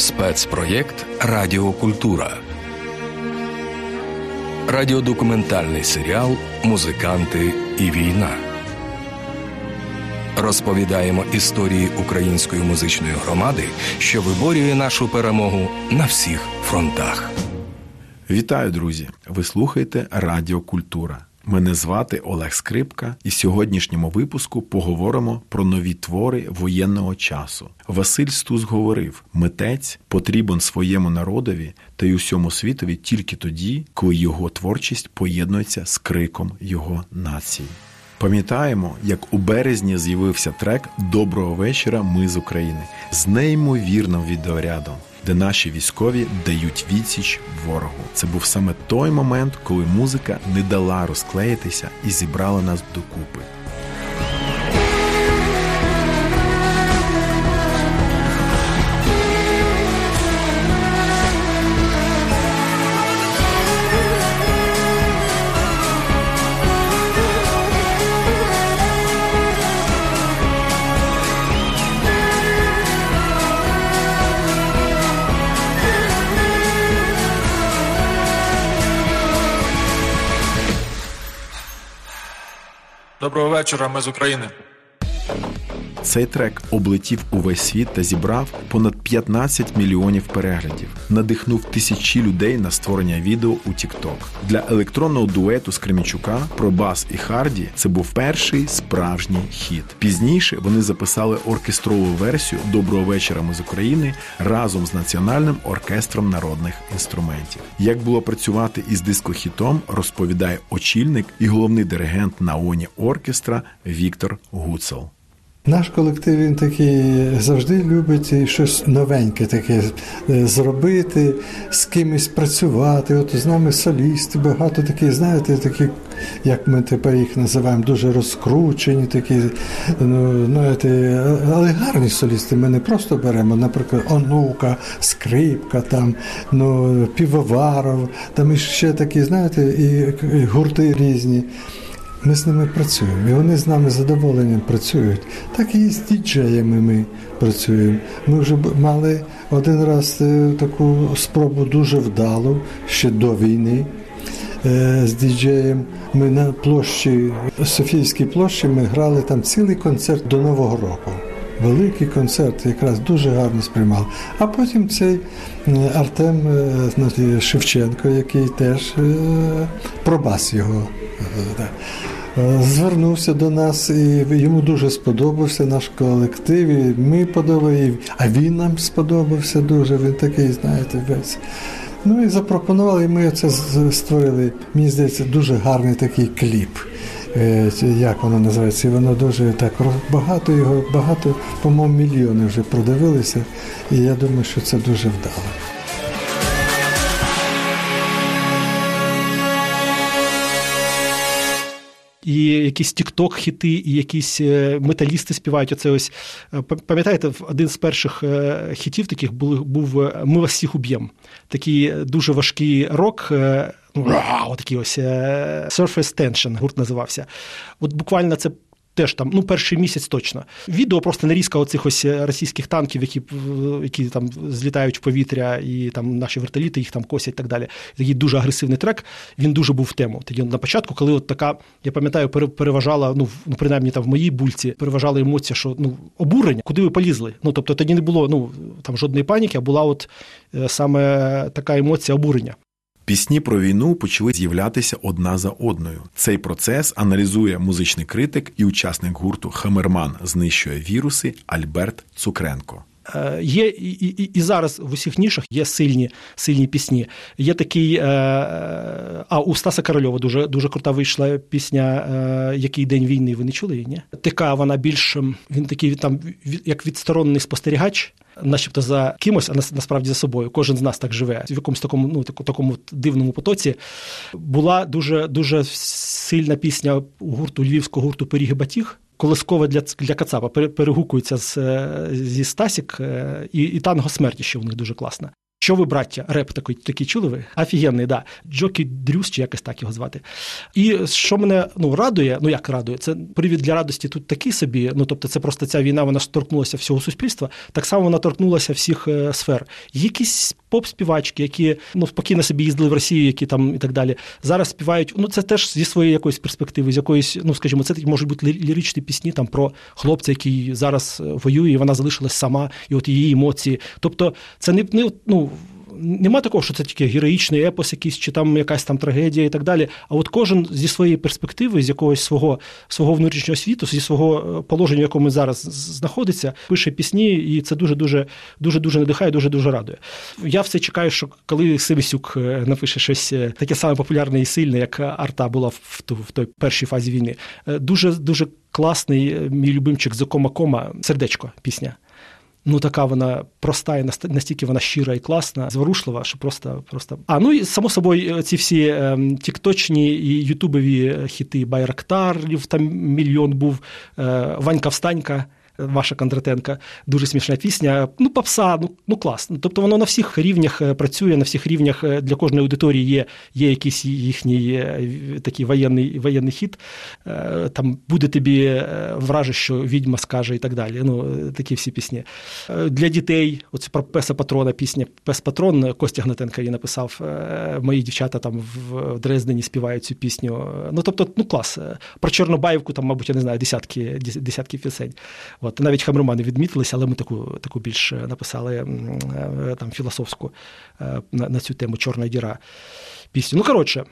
Спецпроєкт Радіокультура. Радіодокументальний серіал Музиканти і війна. Розповідаємо історії української музичної громади, що виборює нашу перемогу на всіх фронтах. Вітаю, друзі! Ви слухаєте Радіокультура. Мене звати Олег Скрипка, і в сьогоднішньому випуску поговоримо про нові твори воєнного часу. Василь Стус говорив: митець потрібен своєму народові та й усьому світові тільки тоді, коли його творчість поєднується з криком його нації. Пам'ятаємо, як у березні з'явився трек Доброго вечора. Ми з України з неймовірним відеорядом де наші військові дають відсіч ворогу. Це був саме той момент, коли музика не дала розклеїтися і зібрала нас докупи. Доброго вечора, ми з України. Цей трек облетів увесь світ та зібрав понад 15 мільйонів переглядів, надихнув тисячі людей на створення відео у TikTok. Для електронного дуету з Кремічука про бас і Харді це був перший справжній хіт. Пізніше вони записали оркестрову версію Доброго вечора з України разом з національним оркестром народних інструментів. Як було працювати із дискохітом, розповідає очільник і головний диригент наоні оркестра Віктор Гуцел. Наш колектив він такий завжди любить щось новеньке таке е, зробити, з кимось працювати. От з нами солісти, багато таких, знаєте, такі, як ми тепер їх називаємо, дуже розкручені, такі, ну, знаєте, але гарні солісти. Ми не просто беремо, наприклад, онука, скрипка, там, ну, півоваров, там і ще такі, знаєте, і гурти різні. Ми з ними працюємо, і вони з нами задоволенням працюють. Так і з діджеями ми працюємо. Ми вже мали один раз е, таку спробу дуже вдалу ще до війни. Е, з діджеєм ми на площі Софійській площі ми грали там цілий концерт до Нового року. Великий концерт, якраз дуже гарно сприймав. А потім цей е, Артем Шевченко, який теж пробас його. Е, звернувся до нас, і йому дуже сподобався наш колектив. і Ми подобаємо, а він нам сподобався дуже. Він такий, знаєте, весь. Ну і запропонували, і ми це створили. Мені здається, дуже гарний такий кліп. Е, як воно називається? І воно дуже так багато його, багато, по-моєму, мільйони вже продивилися. І я думаю, що це дуже вдало. І якісь тікток хіти і якісь е, металісти співають. Оце ось е, пам'ятаєте, один з перших е, хітів таких був був Ми вас всіх уб'єм. Такий дуже важкий рок. Ну, такий ось Surface Tension гурт називався. От буквально це Теж там, ну, перший місяць точно. Відео просто нарізка оцих ось е, російських танків, які які там злітають в повітря, і там наші вертоліти їх там косять і так далі. Такий дуже агресивний трек. Він дуже був в тему. Тоді на початку, коли от така, я пам'ятаю, переважала, ну, ну принаймні там в моїй бульці, переважала емоція, що ну, обурення, куди ви полізли. Ну, тобто тоді не було ну, там жодної паніки, а була от е, саме така емоція обурення. Пісні про війну почали з'являтися одна за одною. Цей процес аналізує музичний критик і учасник гурту Хамерман знищує віруси Альберт Цукренко. Е, є і, і і, зараз в усіх нішах є сильні сильні пісні. Є такий е, а у Стаса Корольова дуже дуже крута вийшла пісня е, Який день війни ви не чули її? ні? Така вона більш він такий там як відсторонений спостерігач начебто за кимось, а насправді за собою. Кожен з нас так живе в якомусь такому ну такому дивному потоці. Була дуже дуже сильна пісня гурту львівського гурту Пиріги Батіг. Колискова для для Кацапа перегукується з, зі Стасік, е, і і танго смерті ще у них дуже класна. Що ви, браття, реп такий такий чули ви? Офігенний, да. Джокі Дрюс, чи якось так його звати. І що мене ну, радує, ну як радує, це привід для радості тут такий собі. Ну тобто, це просто ця війна вона торкнулася всього суспільства. Так само вона торкнулася всіх е, сфер. Якісь поп-співачки, які ну спокійно собі їздили в Росію, які там і так далі. Зараз співають. Ну це теж зі своєї якоїсь перспективи, з якоїсь, ну скажімо, це можуть бути ліричні пісні там про хлопця, який зараз е, воює, і вона залишилась сама, і от її емоції. Тобто, це не ну нема такого, що це тільки героїчний епос, якийсь чи там якась там трагедія і так далі. А от кожен зі своєї перспективи, з якогось свого свого внутрішнього світу, зі свого е, положення, в якому зараз знаходиться, пише пісні, і це дуже дуже дуже дуже надихає, дуже дуже радує. Я все чекаю, що коли Сивисюк е, напише щось е, таке саме популярне і сильне, як арта була в ту в той першій фазі війни. Дуже дуже класний мій любимчик Зокома Кома сердечко пісня. Ну, така вона проста і настільки вона щира і класна, зворушлива, що просто. просто. А ну і само собою, ці всі е, тікточні і ютубові хіти Байрактарів, там мільйон був, е, Ванька Встанька. Ваша Кондратенка, дуже смішна пісня. Ну, попса, ну ну клас. Тобто воно на всіх рівнях е, працює, на всіх рівнях е, для кожної аудиторії є є якийсь їхній е, такий воєнний воєнний хід. Там буде тобі враже, що відьма скаже і так далі. Ну, Такі всі пісні. Для дітей, оце про Песа Патрона пісня Пес Патрон Костя Гнатенка її написав. Мої дівчата там в Дрездені співають цю пісню. Ну, тобто, ну клас. Про Чорнобаївку, там, мабуть, я не знаю, десятки десятки пісень. Навіть хамромани відмітилися, але ми таку таку більш написали е, там філософську е, на, на цю тему Чорна діра пісню. Ну коротше.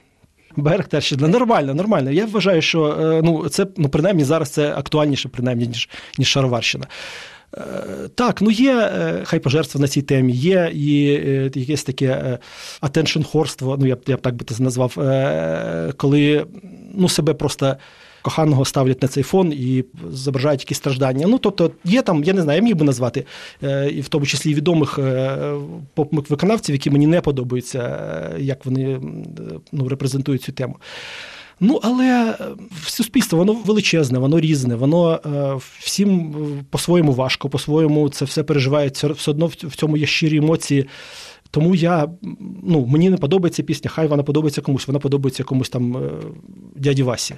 Берег теж нормально, нормально. Я вважаю, що е, ну це ну принаймні зараз це актуальніше, принаймні, ніж ніж Шароварщина. Так, ну є хай пожертва на цій темі, є і якесь таке attention-хорство, ну я б я б так би це назвав, коли ну, себе просто коханого ставлять на цей фон і зображають якісь страждання. Ну, тобто, є там, я не знаю, я міг би назвати, е, і в тому числі відомих е, поп-виконавців, які мені не подобаються, е, як вони ну, репрезентують цю тему. Ну, але суспільство, воно величезне, воно різне, воно всім по-своєму важко, по-своєму це все переживає, все одно в цьому є щирі емоції. Тому я, ну, мені не подобається пісня, хай вона подобається комусь, вона подобається комусь там дяді Васі.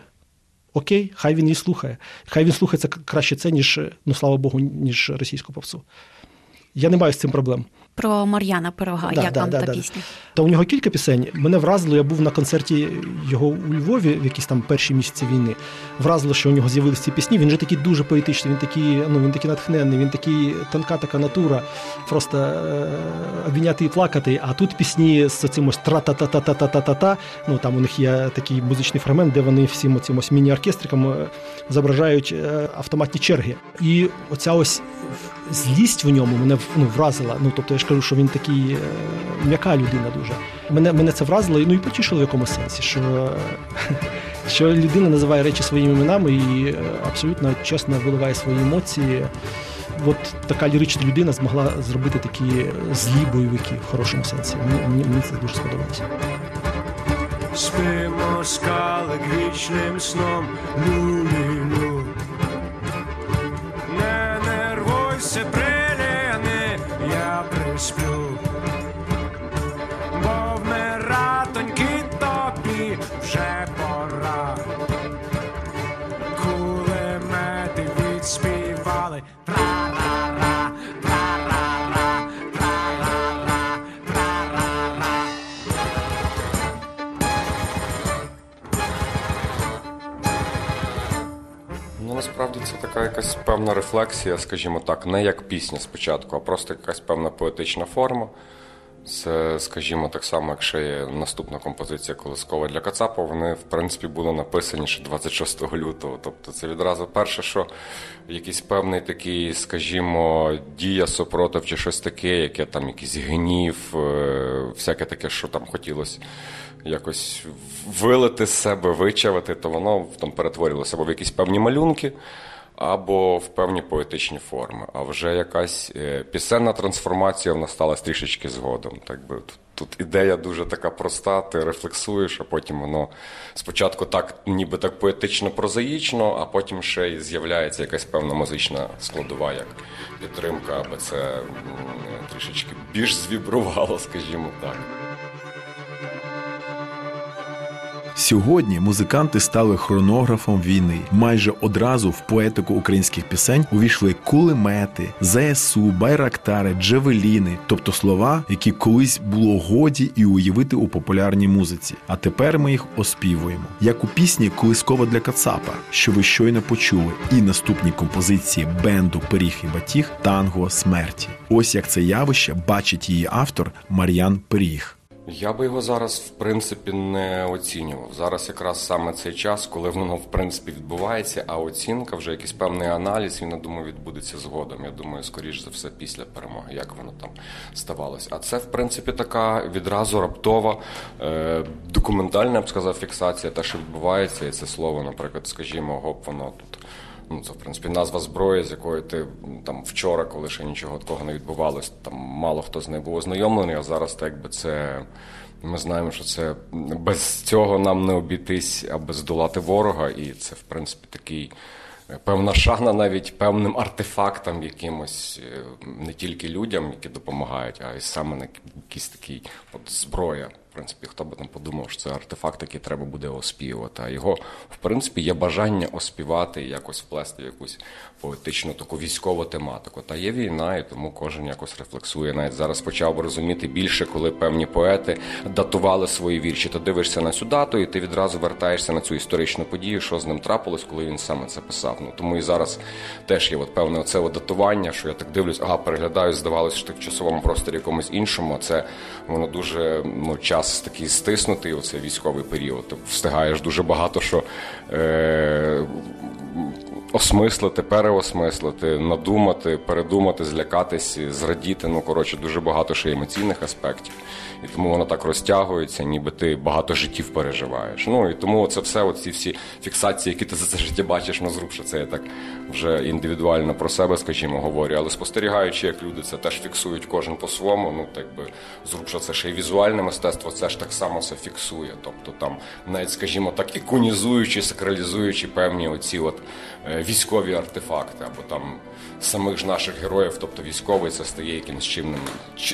Окей, хай він її слухає. Хай він слухається краще це, ніж, ну слава Богу, ніж російську попсу. Я не маю з цим проблем про Мар'яна Пирога. Да, як да, вам да, та пісня? Та у нього кілька пісень. Мене вразило, я був на концерті його у Львові в якісь там перші місяці війни. Вразило, що у нього з'явилися ці пісні. Він же такий дуже поетичний, він такий, ну він такий натхненний, він такий тонка така натура, просто е, обійняти і плакати. А тут пісні з цим ось тра-та-та-та-та-та-та-та. Ну там у них є такий музичний фрагмент, де вони всім оцим ось міні-оркестриком е, зображають е, автоматні черги. І оця ось злість в ньому мене ну, вразила. Ну тобто я ж кажу, що він такий е, м'яка людина дуже. Мене мене це вразило ну і потішило в якомусь сенсі, що що людина називає речі своїми іменами і е, абсолютно чесно виливає свої емоції. От така лірична людина змогла зробити такі злі бойовики в хорошому сенсі. Мені, мені, це дуже сподобалося. Спимо скали вічним сном лю-лю-лю така якась певна рефлексія, скажімо так, не як пісня спочатку, а просто якась певна поетична форма. Це, скажімо, так само, як ще є наступна композиція Колискова для Кацапа, вони, в принципі, були написані ще 26 лютого. Тобто це відразу перше, що якийсь певний такий, скажімо, дія супротив чи щось таке, яке там якийсь гнів, е, всяке таке, що там хотілося якось вилити з себе, вичавити, то воно там перетворювалося або в якісь певні малюнки, або в певні поетичні форми. А вже якась е, пісенна трансформація вона стала трішечки згодом. Так би Тут ідея дуже така проста, ти рефлексуєш, а потім воно спочатку так, ніби так поетично прозаїчно, а потім ще й з'являється якась певна музична складова, як підтримка, аби це трішечки більш звібрувало, скажімо так. Сьогодні музиканти стали хронографом війни. Майже одразу в поетику українських пісень увійшли кулемети, ЗСУ, байрактари, джевеліни, тобто слова, які колись було годі і уявити у популярній музиці. А тепер ми їх оспівуємо. Як у пісні Колискова для Кацапа, що ви щойно почули, і наступні композиції бенду Пиріг і Батіг танго смерті. Ось як це явище бачить її автор Мар'ян Пиріг. Я би його зараз в принципі не оцінював. Зараз якраз саме цей час, коли воно в принципі відбувається, а оцінка вже якийсь певний аналіз, він я думаю, відбудеться згодом. Я думаю, скоріш за все, після перемоги, як воно там ставалося. А це, в принципі, така відразу раптова е, документальна я б сказав, фіксація, те, що відбувається, і це слово, наприклад, скажімо, гоп, воно. Ну, це в принципі назва зброї, з якою ти там вчора, коли ще нічого такого не відбувалось, там мало хто з нею був ознайомлений, а зараз так якби це. Ми знаємо, що це без цього нам не обійтись, аби здолати ворога, і це, в принципі, такий е, певна шана навіть певним артефактам, якимось е, не тільки людям, які допомагають, а й саме на якийсь такий от зброя в принципі, хто би там подумав, що це артефакт, який треба буде оспівувати. А його, в принципі, є бажання оспівати і якось вплести в якусь поетичну таку військову тематику. Та є війна, і тому кожен якось рефлексує. Навіть зараз почав розуміти більше, коли певні поети датували свої вірші. Ти дивишся на цю дату, і ти відразу вертаєшся на цю історичну подію, що з ним трапилось, коли він саме це писав. Ну тому і зараз теж є от певне оце датування, що я так дивлюсь, ага, переглядаю, здавалося, що ти в часовому просторі якомусь іншому. Це воно дуже ну час час такий стиснутий, оцей військовий період. Ти встигаєш дуже багато що е, осмислити, переосмислити, надумати, передумати, злякатись, зрадіти. Ну, коротше, дуже багато ще емоційних аспектів. І тому воно так розтягується, ніби ти багато життів переживаєш. Ну і тому це все, оці всі фіксації, які ти за це життя бачиш, ну зруб, що це я так вже індивідуально про себе, скажімо, говорю. Але спостерігаючи, як люди це теж фіксують кожен по-своєму, ну так би зруб, що це ще й візуальне мистецтво, це ж так само все фіксує. Тобто там, навіть, скажімо так, іконізуючи, сакралізуючи певні оці от е, військові артефакти, або там самих ж наших героїв, тобто військовий, це стає якимсь чинним,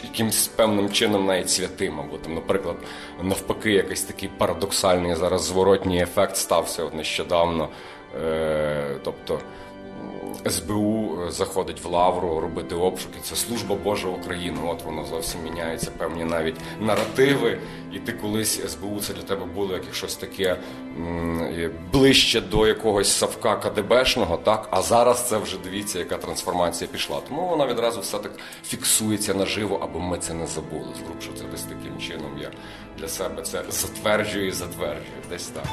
якимсь певним чином навіть святим, або там, наприклад, навпаки, якийсь такий парадоксальний зараз зворотній ефект стався от нещодавно. Е, тобто СБУ е, заходить в Лавру робити обшуки. Це служба Божа України. От воно зовсім міняється певні навіть наративи. І ти колись СБУ це для тебе було як щось таке ближче до якогось савка КДБшного, так а зараз це вже дивіться, яка трансформація пішла. Тому вона відразу все так фіксується наживо, аби ми це не забули. Зруб, що це десь таким чином я для себе це затверджую і затверджую. Десь так.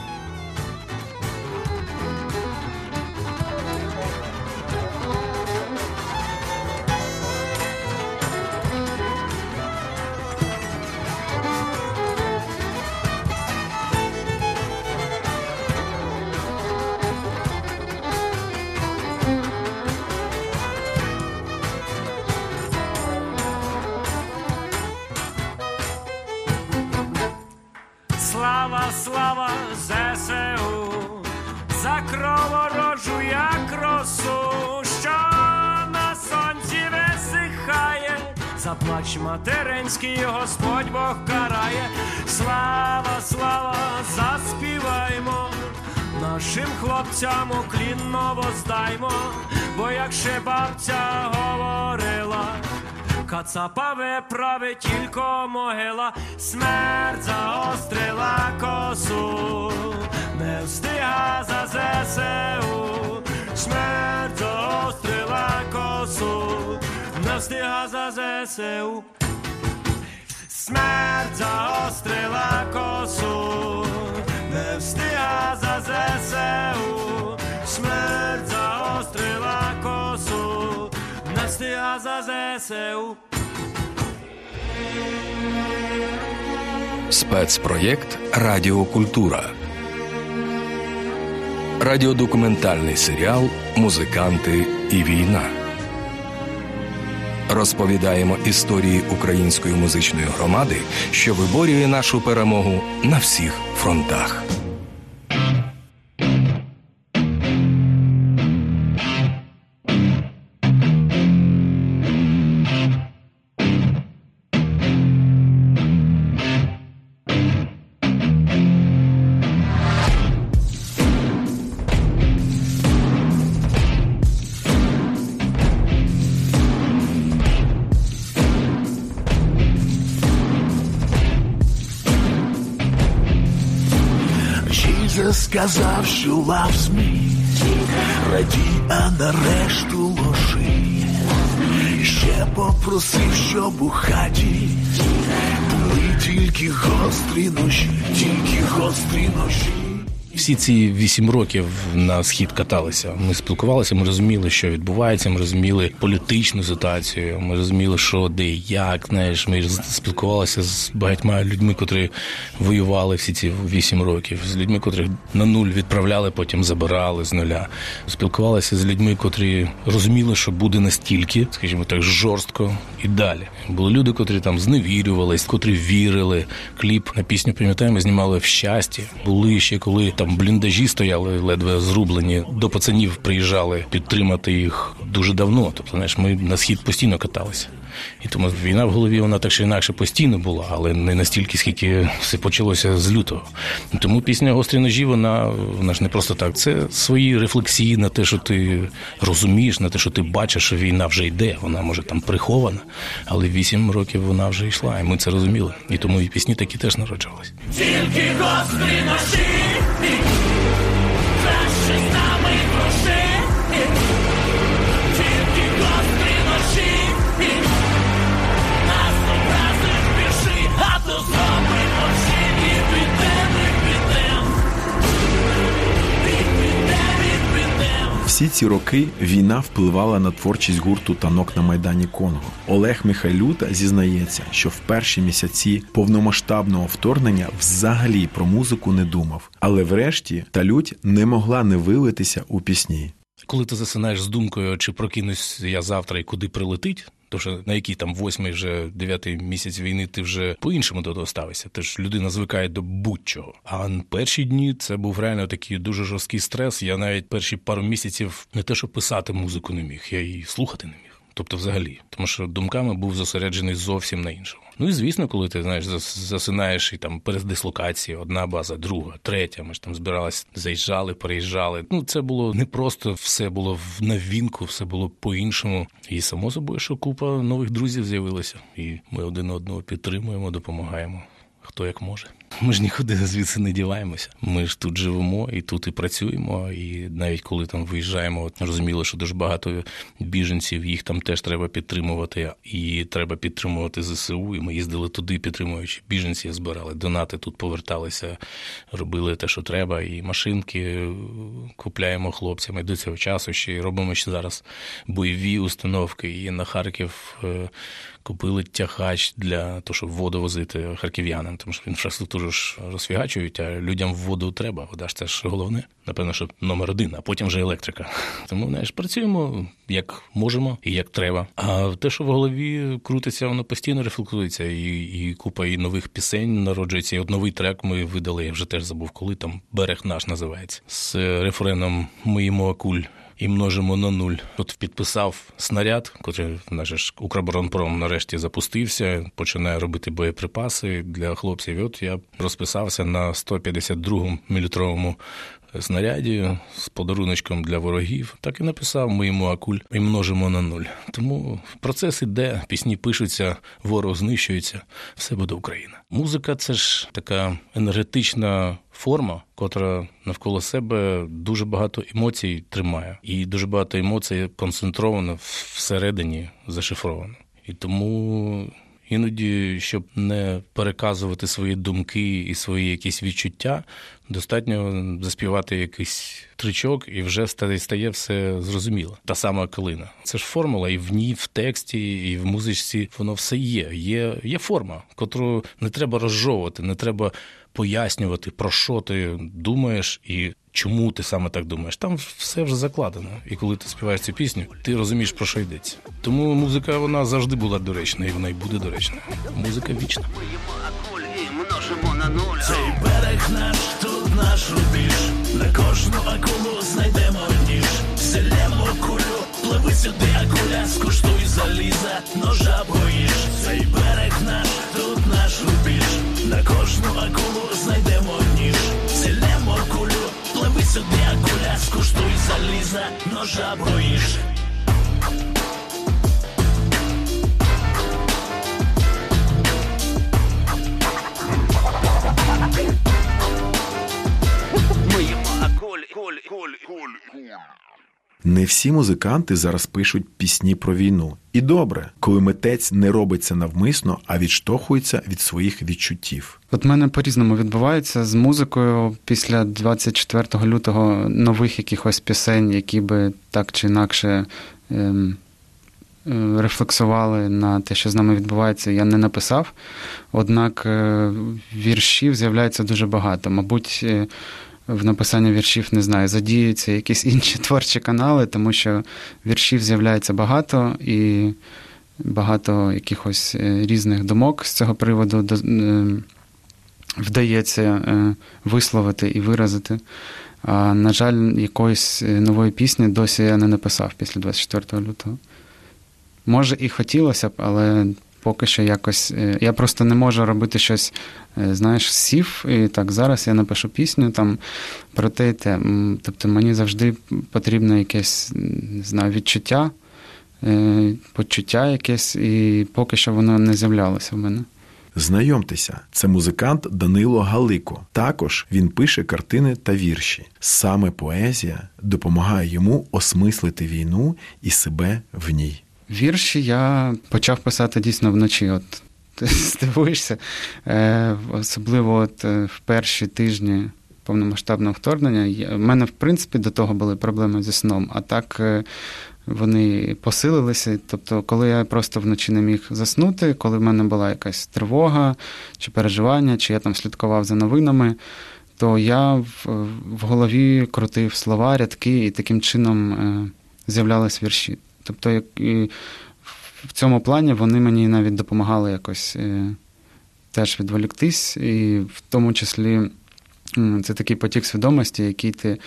Плач материнський, Господь Бог карає, слава, слава, заспіваймо, нашим хлопцям уклінно воздаймо, бо як ще бабця говорила, кацапа виправить тільки могила, смерть заострила косу, не встига за ЗСУ, смерть заострила косу не встига за ЗСУ. Смерть заострила косу, не встига за ЗСУ, смерть встига ЗСУ. Спецпроєкт Радіокультура. радіодокументальний серіал Музиканти і війна. Розповідаємо історії української музичної громади, що виборює нашу перемогу на всіх фронтах. Сказав, що loves me радій, а нарешту ложи. Ще попросив, щоб у хаті були тільки гострі ножі, тільки гострі ножі. Всі ці вісім років на схід каталися. Ми спілкувалися, ми розуміли, що відбувається. Ми розуміли політичну ситуацію. Ми розуміли, що де як. Знаєш, ми спілкувалися з багатьма людьми, котрі воювали всі ці вісім років, з людьми, котрих на нуль відправляли, потім забирали з нуля. Спілкувалися з людьми, котрі розуміли, що буде настільки, скажімо так, жорстко і далі. Були люди, котрі там зневірювались, котрі вірили. Кліп на пісню пам'ятаємо, знімали в щасті. Були ще коли там бліндажі стояли ледве зрублені. До пацанів приїжджали підтримати їх дуже давно. Тобто, знаєш, ми на схід постійно каталися. І тому війна в голові вона так чи інакше постійно була, але не настільки, скільки все почалося з лютого. Тому пісня гострі ножі, вона вона ж не просто так. Це свої рефлексії на те, що ти розумієш, на те, що ти бачиш, що війна вже йде. Вона може там прихована, але вісім років вона вже йшла, і ми це розуміли. І тому і пісні такі теж народжувалися. Тільки гострі ножі, краще Всі ці роки війна впливала на творчість гурту танок на майдані Конго. Олег Михайлюта зізнається, що в перші місяці повномасштабного вторгнення взагалі про музику не думав, але врешті та лють не могла не вилитися у пісні. Коли ти засинаєш з думкою, чи прокинусь я завтра і куди прилетить, то що на який там восьмий вже дев'ятий місяць війни ти вже по-іншому до того ставишся. Ти ж людина звикає до будь-чого. А перші дні це був реально такий дуже жорсткий стрес. Я навіть перші пару місяців не те, що писати музику не міг, я її слухати не міг. Тобто, взагалі, тому що думками був зосереджений зовсім на іншому. Ну і звісно, коли ти знаєш, засинаєш і там передислокації, одна база, друга, третя. Ми ж там збиралися, заїжджали, переїжджали. Ну це було не просто все було в новинку, все було по-іншому. І само собою, що купа нових друзів з'явилася, і ми один одного підтримуємо, допомагаємо хто як може. Ми ж нікуди звідси не діваємося. Ми ж тут живемо і тут і працюємо. І навіть коли там виїжджаємо, от розуміло, що дуже багато біженців, їх там теж треба підтримувати, і треба підтримувати ЗСУ. І ми їздили туди, підтримуючи біженців, збирали донати, тут поверталися, робили те, що треба, і машинки купляємо хлопцям. І до цього часу ще робимо ще зараз бойові установки. І на Харків е, купили тягач для того, щоб воду возити харків'янам, тому що інфраструктуру ж розфігачують, а людям воду треба. Вода ж це ж головне. Напевно, що номер один, а потім вже електрика. Тому знаєш, працюємо як можемо і як треба. А те, що в голові крутиться, воно постійно рефлектується, і і купа і нових пісень народжується. І от новий трек ми видали. Я вже теж забув, коли там берег наш називається з рефреном Моїмо акуль і множимо на нуль. От підписав снаряд, котрий наш Укроборонпром нарешті запустився, починає робити боєприпаси для хлопців. І От я розписався на 152-му мілітровому снаряді з подаруночком для ворогів. Так і написав ми йому акуль і множимо на нуль. Тому процес іде, пісні пишуться, ворог знищується, все буде Україна. Музика це ж така енергетична форма, котра навколо себе дуже багато емоцій тримає, і дуже багато емоцій концентровано всередині зашифровано. І тому Іноді, щоб не переказувати свої думки і свої якісь відчуття, достатньо заспівати якийсь тричок, і вже стає все зрозуміло. Та сама калина. Це ж формула, і в ній, в тексті, і в музичці воно все є. Є, Є форма, котру не треба розжовувати, не треба пояснювати, про що ти думаєш, і чому ти саме так думаєш. Там все вже закладено. І коли ти співаєш цю пісню, ти розумієш, про що йдеться. Тому музика вона завжди була доречна, і вона й буде доречна. Музика вічна. Цей берег наш, тут наш рубіж. На кожну акулу знайдемо ніж. Селємо кулю, пливи сюди, акуля, скуштуй заліза, ножа боїш. Цей берег наш, тут наш рубіж. На кожну акулу знайдемо. Селемо сюди, акуля, скуштуй заліза, ножа боїш. Не всі музиканти зараз пишуть пісні про війну. І добре, коли митець не робиться навмисно, а відштовхується від своїх відчуттів. От мене по-різному відбувається з музикою після 24 лютого нових якихось пісень, які би так чи інакше ем, е, рефлексували на те, що з нами відбувається, я не написав. Однак е, віршів з'являється дуже багато. Мабуть. В написанні віршів не знаю, задіються якісь інші творчі канали, тому що віршів з'являється багато і багато якихось е, різних думок з цього приводу е, вдається е, висловити і виразити. А, на жаль, якоїсь нової пісні досі я не написав після 24 лютого. Може, і хотілося б, але поки що якось. Е, я просто не можу робити щось, е, знаєш, сів, і так, зараз я напишу пісню там про те те. Тобто мені завжди потрібно якесь не знаю, відчуття, е, почуття якесь, і поки що воно не з'являлося в мене. Знайомтеся, це музикант Данило Галико. Також він пише картини та вірші. Саме поезія допомагає йому осмислити війну і себе в ній. Вірші я почав писати дійсно вночі. От ти здивуєшся. Е, Особливо от е, в перші тижні повномасштабного вторгнення. У мене, в принципі, до того були проблеми зі сном, а так е, вони посилилися. Тобто, коли я просто вночі не міг заснути, коли в мене була якась тривога чи переживання, чи я там слідкував за новинами. То я в, в голові крутив слова, рядки, і таким чином е, з'являлись вірші. Тобто, як, і в цьому плані вони мені навіть допомагали якось е, теж відволіктись, і в тому числі це такий потік свідомості, який ти.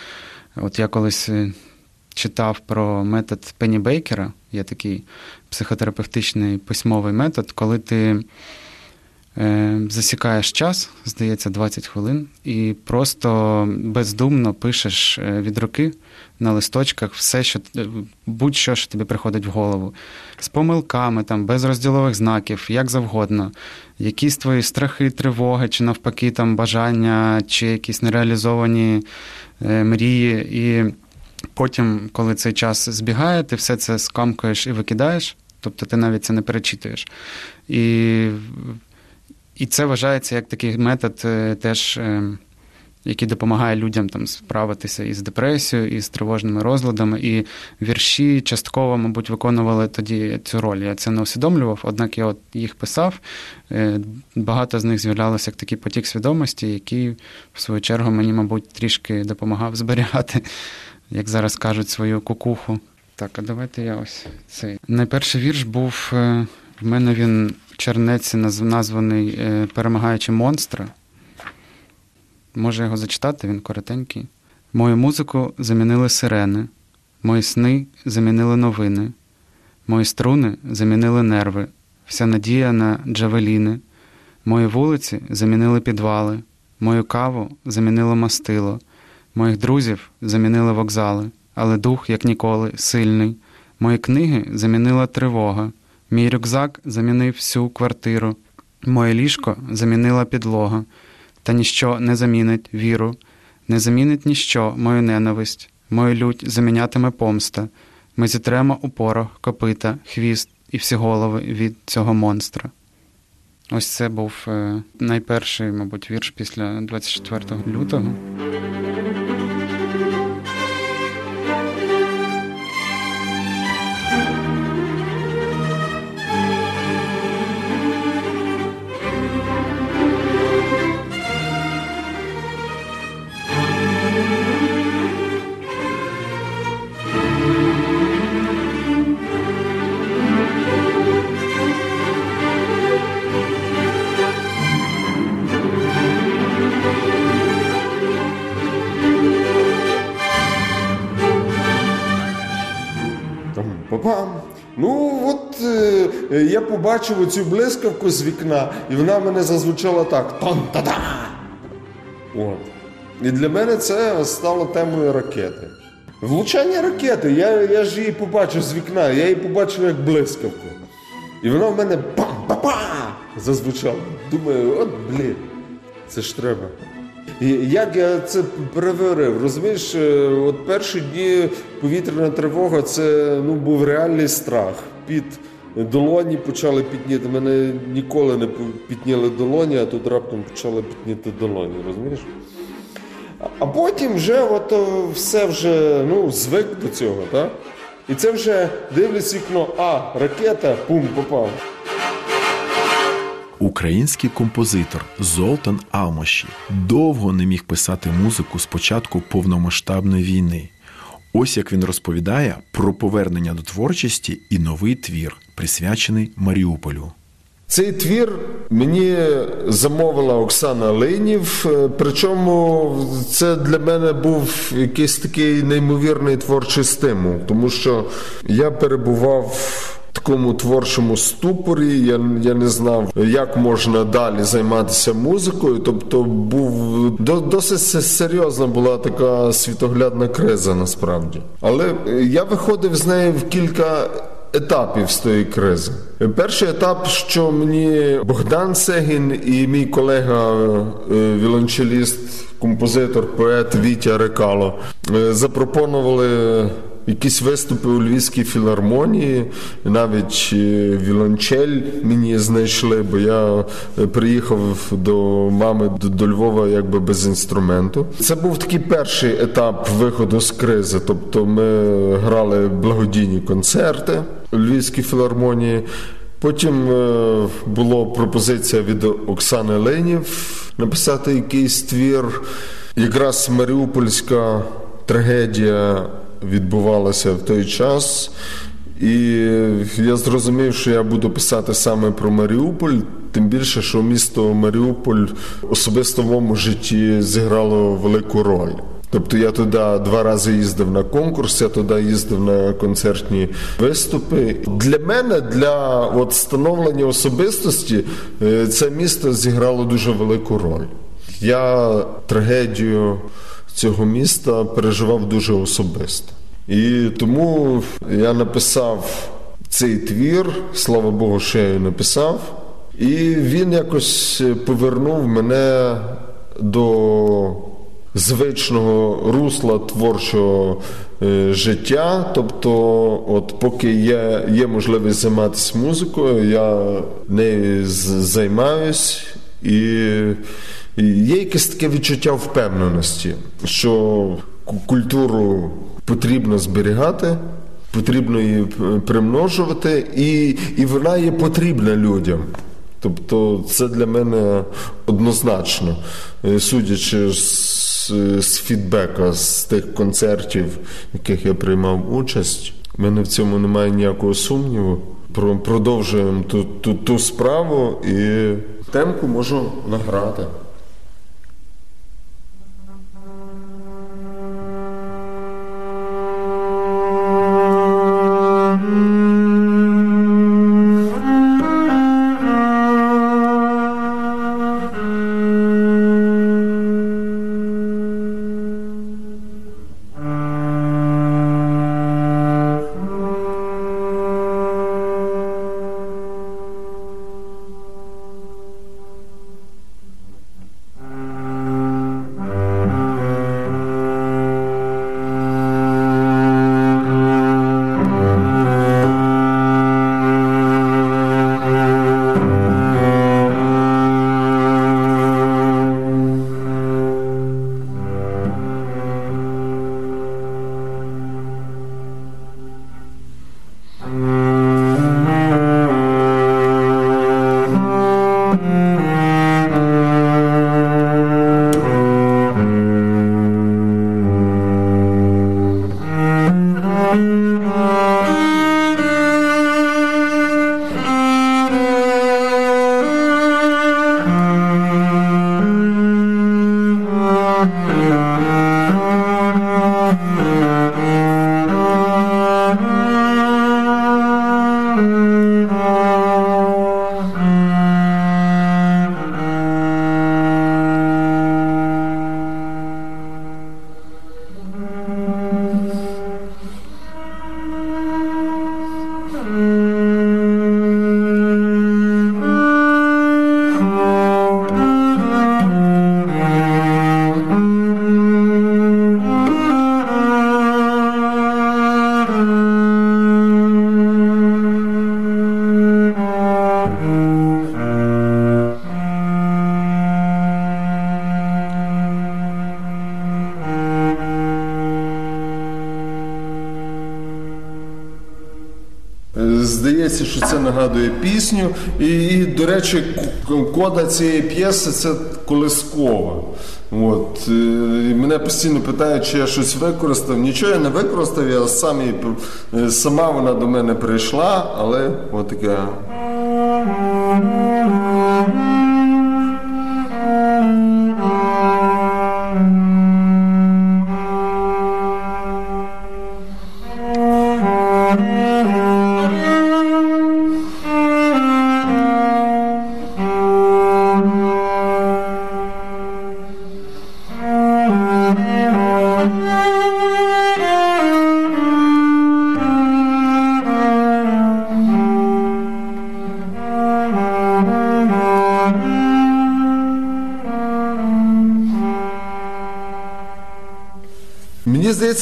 От я колись е, читав про метод Пенні Бейкера, є такий психотерапевтичний письмовий метод, коли ти. Е, засікаєш час, здається, 20 хвилин, і просто бездумно пишеш е, від руки на листочках все, що е, будь-що що тобі приходить в голову, з помилками, там, без розділових знаків, як завгодно, якісь твої страхи, тривоги, чи навпаки, там бажання, чи якісь нереалізовані мрії. І потім, коли цей час збігає, ти все це скамкуєш і викидаєш. Тобто ти навіть це не перечитуєш. І і це вважається як такий метод, е, теж, е, який допомагає людям там справитися із депресією, і з тривожними розладами. І вірші частково, мабуть, виконували тоді цю роль. Я це не усвідомлював, однак я от їх писав. Е, багато з них з'являлося як такий потік свідомості, який, в свою чергу, мені, мабуть, трішки допомагав зберігати, як зараз кажуть, свою кукуху. Так, а давайте я ось цей. Найперший вірш був в мене він чернеці названий е, Перемагаючи монстра. Може його зачитати, він коротенький. Мою музику замінили сирени, мої сни замінили новини, мої струни замінили нерви, вся надія на джавеліни, мої вулиці замінили підвали, мою каву замінило мастило, моїх друзів замінили вокзали, але дух, як ніколи, сильний. Мої книги замінила тривога. Мій рюкзак замінив всю квартиру, моє ліжко замінила підлога, та ніщо не замінить віру, не замінить ніщо мою ненависть, мою лють замінятиме помста. Ми зітремо у порох, копита, хвіст і всі голови від цього монстра. Ось це був е, найперший, мабуть, вірш після 24 лютого. Я побачив оцю блискавку з вікна, і вона мене зазвучала так: тон-та-да! От. І для мене це стало темою ракети. Влучання ракети, я я ж її побачив з вікна, я її побачив як блискавку. І вона в мене пам-па-па зазвучала. Думаю, от блін, це ж треба. І Як я це перевірив? Розумієш, е, от перші дні повітряна тривога це ну, був реальний страх. Під долоні почали підніти. Мене ніколи не підніли долоні, а тут раптом почали підніти долоні. розумієш? А потім вже от все вже ну, звик до цього. так? І це вже дивлюсь вікно, а ракета, пум, попав. Український композитор Золтан Алмаші довго не міг писати музику з початку повномасштабної війни. Ось як він розповідає про повернення до творчості і новий твір, присвячений Маріуполю. Цей твір мені замовила Оксана Линів. Причому це для мене був якийсь такий неймовірний творчий стимул, тому що я перебував такому творчому ступорі. Я я не знав, як можна далі займатися музикою. Тобто, був досить серйозна була така світоглядна криза насправді. Але я виходив з неї в кілька. Етапів з тої кризи. Перший етап, що мені Богдан Сегін і мій колега е, віолончеліст, композитор, поет Вітя Рекало е, запропонували якісь виступи у Львівській філармонії, навіть е, вілончель мені знайшли, бо я е, приїхав до мами до Львова якби без інструменту. Це був такий перший етап виходу з кризи. Тобто ми грали благодійні концерти у Львівській філармонії. Потім е, була пропозиція від Оксани Ленів написати якийсь твір, якраз Маріупольська трагедія відбувалося в той час. І я зрозумів, що я буду писати саме про Маріуполь, тим більше, що місто Маріуполь особисто в моєму житті зіграло велику роль. Тобто я туди два рази їздив на конкурс, я туди їздив на концертні виступи. Для мене, для от становлення особистості, е, це місто зіграло дуже велику роль. Я трагедію цього міста переживав дуже особисто. І тому я написав цей твір, слава Богу, що я написав, і він якось повернув мене до звичного русла творчого е, життя. Тобто, от поки є, є можливість займатися музикою, я нею займаюсь і. Є якесь таке відчуття впевненості, що культуру потрібно зберігати, потрібно її примножувати, і, і вона є потрібна людям. Тобто це для мене однозначно, е, судячи з, з фідбека з тих концертів, в яких я приймав участь, в мене в цьому немає ніякого сумніву. Про Продовжуємо ту, ту, ту справу і темку можу награти. Здається, що це нагадує пісню. І, і до речі, кода цієї п'єси це колискова. От. І мене постійно питають, чи я щось використав. Нічого я не використав, я сам її, сама вона до мене прийшла, але от таке.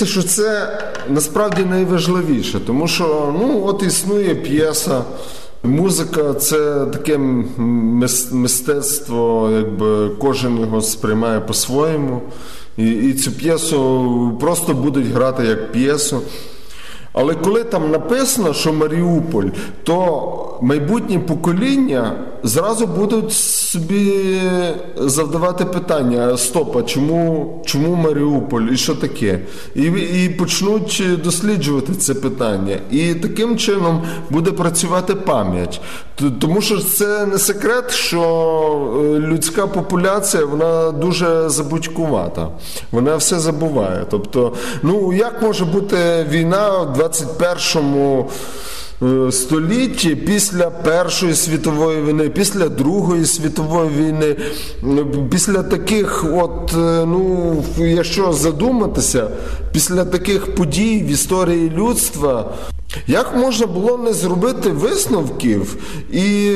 Здається, що це насправді найважливіше, тому що ну, от існує п'єса. Музика це таке мистецтво, якби кожен його сприймає по-своєму. І, і цю п'єсу просто будуть грати як п'єсу. Але коли там написано, що Маріуполь, то майбутнє покоління зразу будуть собі завдавати питання: стоп, а чому чому Маріуполь і що таке? І, і почнуть досліджувати це питання. І таким чином буде працювати пам'ять. Тому що це не секрет, що людська популяція вона дуже забудькувата. Вона все забуває. Тобто, ну як може бути війна в 21 столітті після Першої світової війни, після Другої світової війни, після таких, от, ну, якщо задуматися, після таких подій в історії людства, як можна було не зробити висновків і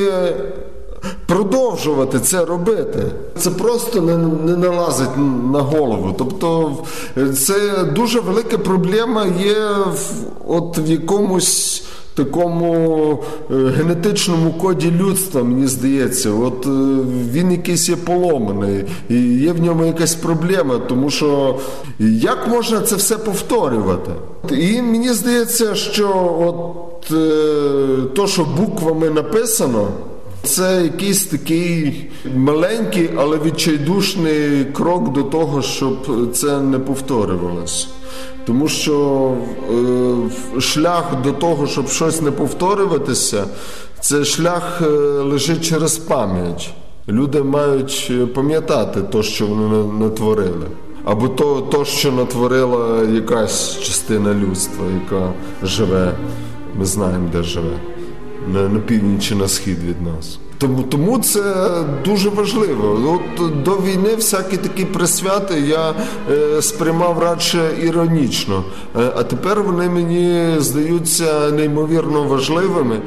продовжувати це робити? Це просто не, не налазить на голову. Тобто це дуже велика проблема є в, от в якомусь такому генетичному коді людства, мені здається, от він якийсь є поломаний, і є в ньому якась проблема, тому що як можна це все повторювати? І мені здається, що от то, що буквами написано. Це якийсь такий маленький, але відчайдушний крок до того, щоб це не повторювалося. Тому що е, шлях до того, щоб щось не повторюватися, це шлях е, лежить через пам'ять. Люди мають пам'ятати те, що вони натворили. Або то, то, що натворила якась частина людства, яка живе, ми знаємо, де живе, на, на північ чи на схід від нас. Тому тому це дуже важливо. От До війни всякі такі присвяти я е, сприймав радше іронічно, е, а тепер вони мені здаються неймовірно важливими.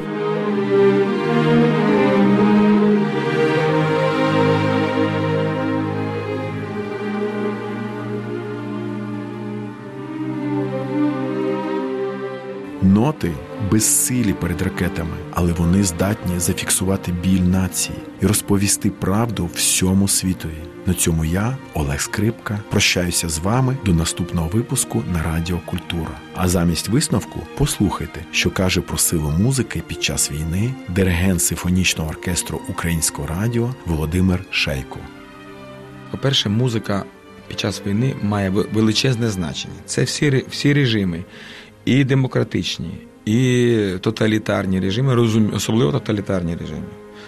Ноти безсилі перед ракетами, але вони здатні зафіксувати біль нації і розповісти правду всьому світові. На цьому я, Олег Скрипка, прощаюся з вами до наступного випуску на Радіо Культура. А замість висновку послухайте, що каже про силу музики під час війни диригент симфонічного оркестру Українського радіо Володимир Шейко. По-перше, музика під час війни має величезне значення. Це всі всі режими, і демократичні, і тоталітарні режими, особливо тоталітарні режими,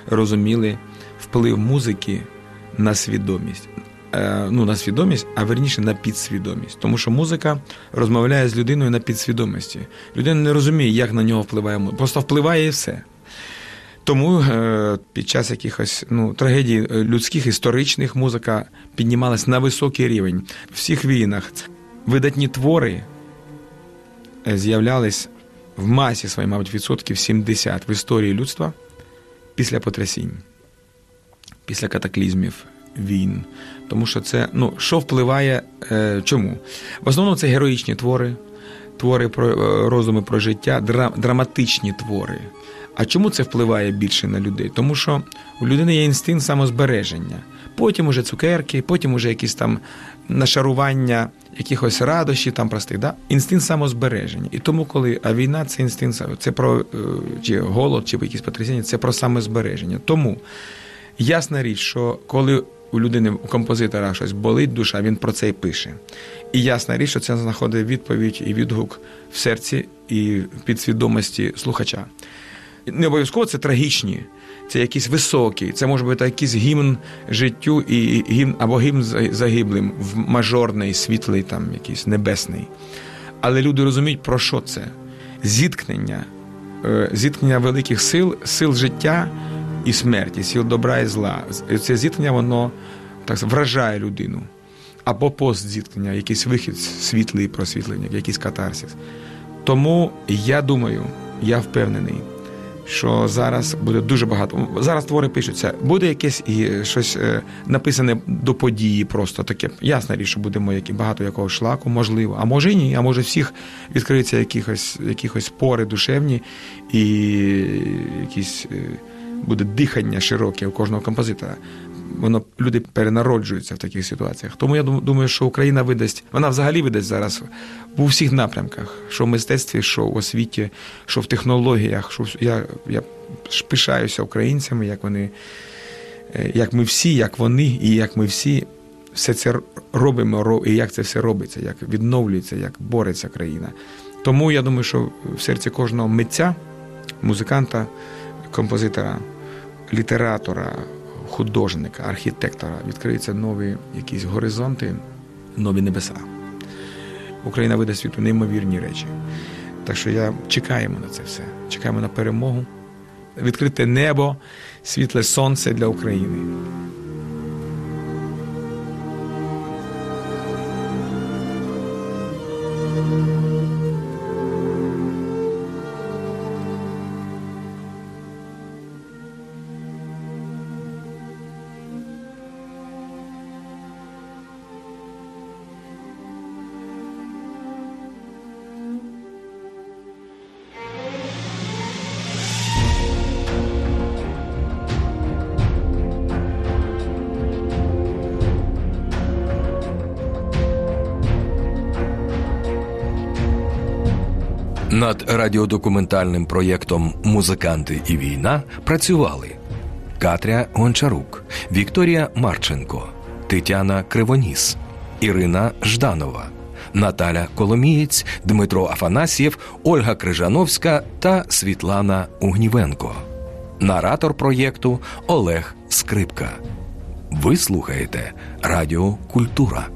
розуміли вплив музики на свідомість. е, ну, на свідомість, а верніше на підсвідомість. Тому що музика розмовляє з людиною на підсвідомості. Людина не розуміє, як на нього впливає музика. Просто впливає і все. Тому е, під час якихось ну, трагедій е, людських, історичних музика піднімалась на високий рівень. В всіх війнах видатні твори з'являлись в масі своїй, мабуть, відсотків 70 в історії людства після потрясінь, після катаклізмів, війн. Тому що це, ну, що впливає, е, чому? В основному це героїчні твори, твори про е, розуми про життя, дра, драматичні твори. А чому це впливає більше на людей? Тому що у людини є інстинкт самозбереження. Потім уже цукерки, потім уже якісь там нашарування якихось радощів, там простих, да? інстинкт самозбереження. І тому, коли а війна це інстинкт, це про е, чи голод, чи якісь потрясіння, це про самозбереження. Тому ясна річ, що коли у людини, у композитора щось болить душа, він про це і пише. І ясна річ, що це знаходить відповідь і відгук в серці і в підсвідомості слухача. Не обов'язково це трагічні, це якісь високі, це може бути якийсь гімн життю і гімн або гімн загиблим в мажорний, світлий, там якийсь небесний. Але люди розуміють, про що це? Зіткнення, е, зіткнення великих сил, сил життя і смерті, сил добра і зла. Це зіткнення, воно так вражає людину. Або постзіткнення, якийсь вихід світлий просвітлення, якийсь катарсис. Тому я думаю, я впевнений що зараз буде дуже багато. Зараз твори пишуться. Буде якесь і щось е, написане до події, просто таке. Ясна річ, що будемо які багато якогось шлаку, можливо. А може і ні, а може всіх відкриються якихось якихось пори душевні і якісь е, буде дихання широке у кожного композитора воно люди перенароджуються в таких ситуаціях. Тому я думаю, що Україна видасть, вона взагалі видасть зараз в усіх напрямках, що в мистецтві, що в освіті, що в технологіях. Що я я пишаюся українцями, як вони, е, як ми всі, як вони, і як ми всі все це робимо, і як це все робиться, як відновлюється, як бореться країна. Тому я думаю, що в серці кожного митця, музиканта, композитора, літератора художника, архітектора відкриються нові якісь горизонти, нові небеса. Україна видає світу неймовірні речі. Так що я чекаємо на це все. Чекаємо на перемогу, відкрите небо, світле сонце для України. Над радіодокументальним проєктом Музиканти і війна працювали Катря Гончарук, Вікторія Марченко, Тетяна Кривоніс, Ірина Жданова, Наталя Коломієць, Дмитро Афанасьєв, Ольга Крижановська та Світлана Угнівенко. Наратор проєкту Олег Скрипка. Ви слухаєте Радіо Культура.